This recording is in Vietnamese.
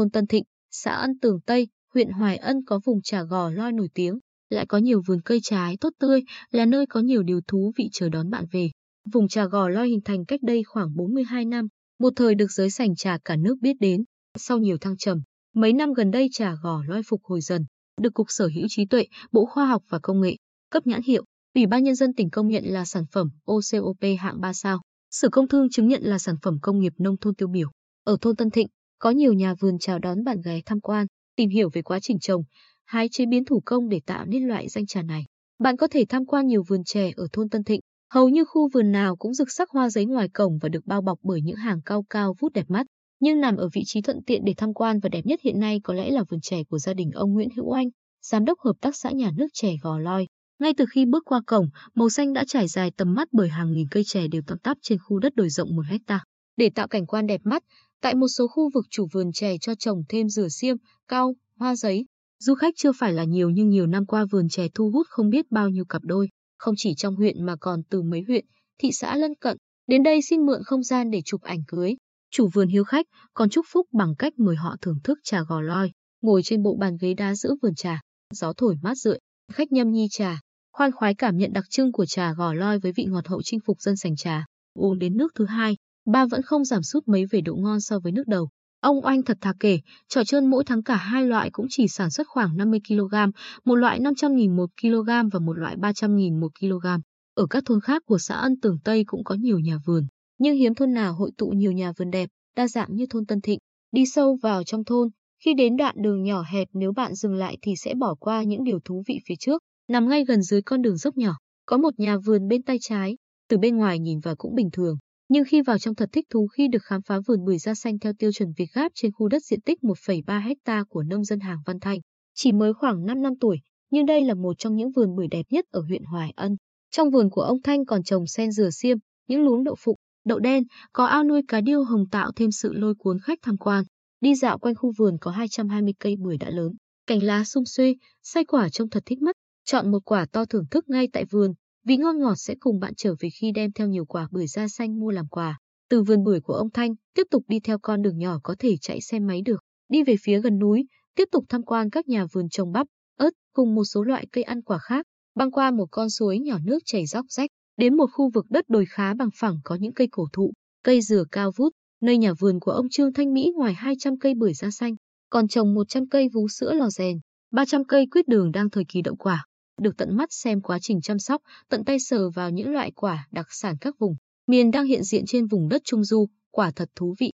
thôn Tân Thịnh, xã Ân Tường Tây, huyện Hoài Ân có vùng trà gò loi nổi tiếng, lại có nhiều vườn cây trái tốt tươi, là nơi có nhiều điều thú vị chờ đón bạn về. Vùng trà gò loi hình thành cách đây khoảng 42 năm, một thời được giới sành trà cả nước biết đến. Sau nhiều thăng trầm, mấy năm gần đây trà gò loi phục hồi dần, được Cục Sở hữu trí tuệ, Bộ Khoa học và Công nghệ cấp nhãn hiệu, Ủy ban nhân dân tỉnh công nhận là sản phẩm OCOP hạng 3 sao. Sở Công Thương chứng nhận là sản phẩm công nghiệp nông thôn tiêu biểu. Ở thôn Tân Thịnh, có nhiều nhà vườn chào đón bạn ghé tham quan, tìm hiểu về quá trình trồng, hái chế biến thủ công để tạo nên loại danh trà này. Bạn có thể tham quan nhiều vườn chè ở thôn Tân Thịnh, hầu như khu vườn nào cũng rực sắc hoa giấy ngoài cổng và được bao bọc bởi những hàng cao cao vút đẹp mắt. Nhưng nằm ở vị trí thuận tiện để tham quan và đẹp nhất hiện nay có lẽ là vườn chè của gia đình ông Nguyễn Hữu Anh, giám đốc hợp tác xã nhà nước chè Gò Loi. Ngay từ khi bước qua cổng, màu xanh đã trải dài tầm mắt bởi hàng nghìn cây chè đều tăm tắp trên khu đất đồi rộng một hecta. Để tạo cảnh quan đẹp mắt, tại một số khu vực chủ vườn chè cho trồng thêm rửa xiêm, cao, hoa giấy. Du khách chưa phải là nhiều nhưng nhiều năm qua vườn chè thu hút không biết bao nhiêu cặp đôi, không chỉ trong huyện mà còn từ mấy huyện, thị xã lân cận, đến đây xin mượn không gian để chụp ảnh cưới. Chủ vườn hiếu khách còn chúc phúc bằng cách mời họ thưởng thức trà gò loi, ngồi trên bộ bàn ghế đá giữa vườn trà, gió thổi mát rượi, khách nhâm nhi trà, khoan khoái cảm nhận đặc trưng của trà gò loi với vị ngọt hậu chinh phục dân sành trà. Uống đến nước thứ hai, ba vẫn không giảm sút mấy về độ ngon so với nước đầu. Ông Oanh thật thà kể, trò trơn mỗi tháng cả hai loại cũng chỉ sản xuất khoảng 50 kg, một loại 500.000 một kg và một loại 300.000 một kg. Ở các thôn khác của xã Ân Tường Tây cũng có nhiều nhà vườn, nhưng hiếm thôn nào hội tụ nhiều nhà vườn đẹp, đa dạng như thôn Tân Thịnh. Đi sâu vào trong thôn, khi đến đoạn đường nhỏ hẹp nếu bạn dừng lại thì sẽ bỏ qua những điều thú vị phía trước. Nằm ngay gần dưới con đường dốc nhỏ, có một nhà vườn bên tay trái, từ bên ngoài nhìn vào cũng bình thường. Nhưng khi vào trong thật thích thú khi được khám phá vườn bưởi da xanh theo tiêu chuẩn Việt Gáp trên khu đất diện tích 1,3 hecta của nông dân hàng Văn Thanh. Chỉ mới khoảng 5 năm tuổi, nhưng đây là một trong những vườn bưởi đẹp nhất ở huyện Hoài Ân. Trong vườn của ông Thanh còn trồng sen dừa xiêm, những luống đậu phụ, đậu đen, có ao nuôi cá điêu hồng tạo thêm sự lôi cuốn khách tham quan. Đi dạo quanh khu vườn có 220 cây bưởi đã lớn, cành lá sum xuê, say quả trông thật thích mắt. Chọn một quả to thưởng thức ngay tại vườn, vị ngon ngọt sẽ cùng bạn trở về khi đem theo nhiều quả bưởi da xanh mua làm quà. Từ vườn bưởi của ông Thanh, tiếp tục đi theo con đường nhỏ có thể chạy xe máy được, đi về phía gần núi, tiếp tục tham quan các nhà vườn trồng bắp, ớt cùng một số loại cây ăn quả khác, băng qua một con suối nhỏ nước chảy róc rách, đến một khu vực đất đồi khá bằng phẳng có những cây cổ thụ, cây dừa cao vút, nơi nhà vườn của ông Trương Thanh Mỹ ngoài 200 cây bưởi da xanh, còn trồng 100 cây vú sữa lò rèn, 300 cây quýt đường đang thời kỳ đậu quả được tận mắt xem quá trình chăm sóc, tận tay sờ vào những loại quả đặc sản các vùng miền đang hiện diện trên vùng đất Trung Du, quả thật thú vị.